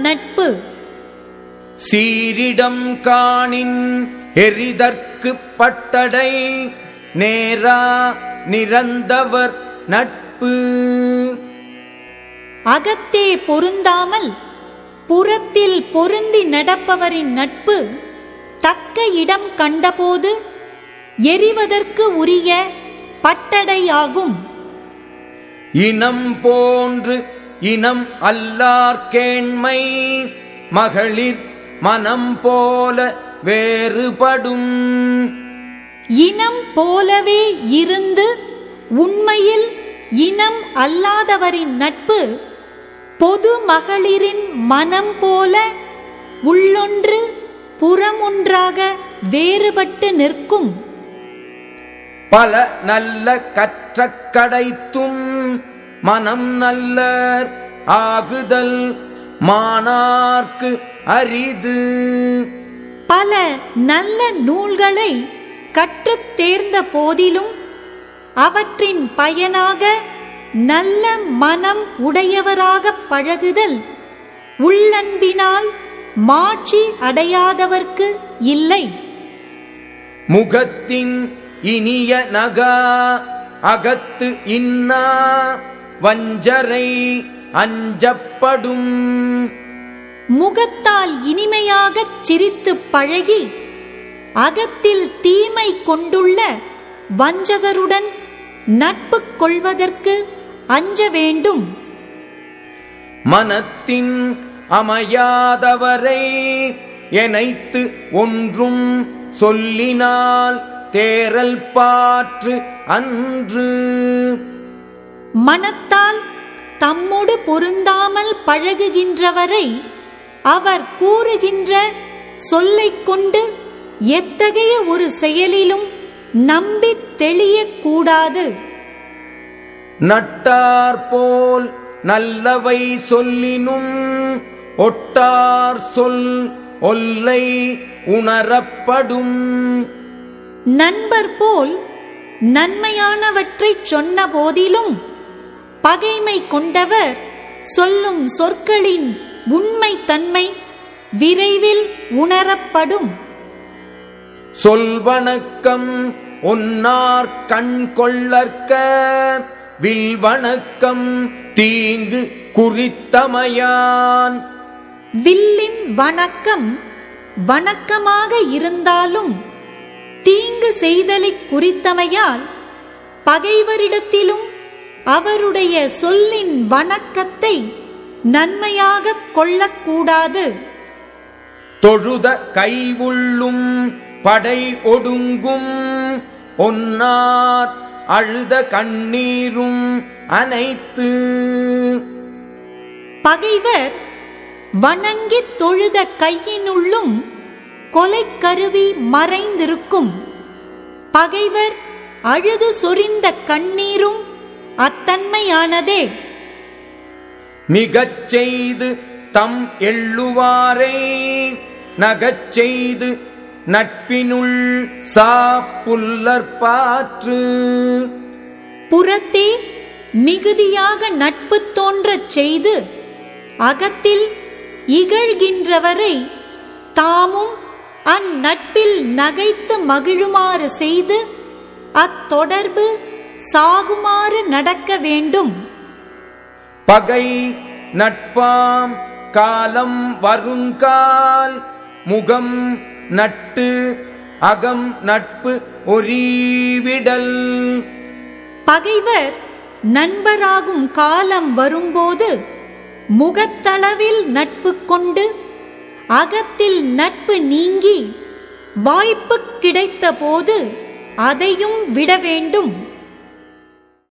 நட்பு. சீரிடம் காணின் எரிதற்கு பட்டடை நேரா நிறந்தவர் நட்பு. அகத்தே பொருந்தாமல் புறத்தில் பொருந்தி நடப்பவரின் நட்பு. தக்க இடம் கண்டபோது எரிவதற்கு உரிய பட்டடையாகும். இனம் போன்று இனம் அல்லார்கேண்மை மகளிர் மனம் போல வேறுபடும். இனம் போலவே இருந்து உண்மையில் இனம் அல்லாதவரின் நட்பு பொது மகளிரின் மனம் போல உள்ளொன்று புறமொன்றாக வேறுபட்டு நிற்கும். பல நல்ல கற்ற கடைத்தும் மனம் நல்லர் ஆகுதல் மானார்க்கு அரிது. பல நல்ல நூல்களை கற்றுத் தேர்ந்த போதிலும் அவற்றின் பயனாக நல்ல மனம் உடையவராகப் பழகுதல் உள்ளன்பினால் மாட்சி அடையாதவர்க்கு இல்லை. முகத்தின் இனிய நகா அகத்து இன்னா. வஞ்சரை அஞ்சப்படும். முகத்தால் இனிமையாகச் சிரித்துப் பழகி அகத்தில் தீமை கொண்டுள்ள வஞ்சகருடன் நட்பு கொள்வதற்கு அஞ்ச வேண்டும். மனத்தின் அமையாதவரை எனைத்து ஒன்றும் சொல்லினால் தேரல் பாற்று அன்று. மனத்தால் தம்மோடு பொருந்தாமல் பழகுகின்றவரை அவர் கூறுகின்ற சொல்லைக் கொண்டு எத்தகைய ஒரு செயலிலும் நம்பித் தெளியக்கூடாது. நட்டார் போல் நல்லவை சொல்லினும் ஒட்டார் சொல் ஒல்லை உணரப்படும். நண்பர் போல் நன்மையானவற்றைச் சொன்ன போதிலும் பகைமை கொண்டவர் சொல்லும் சொற்களின் உண்மைத்தன்மை விரைவில் உணரப்படும். சொல்வணக்கம் ஒன்னார் கண் கொள்ளற்க வில்வணக்கம் தீங்கு குறித்தமையான். வில்லின் வணக்கம் வணக்கமாக இருந்தாலும் தீங்கு செய்தலைக் குறித்தமையால் பகைவரிடத்திலும் அவருடைய சொல்லின் வணக்கத்தை நன்மையாகக் கொள்ளக்கூடாது. தொழுத கைவுள்ளும் படை ஒடுங்கும் ஒன்னார் அழுத கண்ணீரும் அனைத்து பகைவர் வணங்கித் தொழுத கையினுள்ளும் கொலைக்கருவி மறைந்திருக்கும். பகைவர் அழுது சொரிந்த கண்ணீரும் அத்தன்மையானதே. மிகச் செய்து தம் எள்ளுவாரை நகச் செய்து நட்பினுள் சாப்புல்லற் பாற்று. புறத்தே மிகுதியாக நட்பு தோன்றச் செய்து அகத்தில் இகழ்கின்றவரை தாமும் அந்நட்பில் நகைத்து மகிழுமாறு செய்து அத்தொடர்பு சாகுமாறு நடக்க வேண்டும். பகை நட்பாம் காலம் வருங்கால் முகம் நட்டு அகம் நட்பு ஒரீவிடல். பகைவர் நண்பராகும் காலம் வரும்போது முகத்தளவில் நட்பு கொண்டு அகத்தில் நட்பு நீங்கி வாய்ப்பு கிடைத்த போது அதையும் விட வேண்டும்.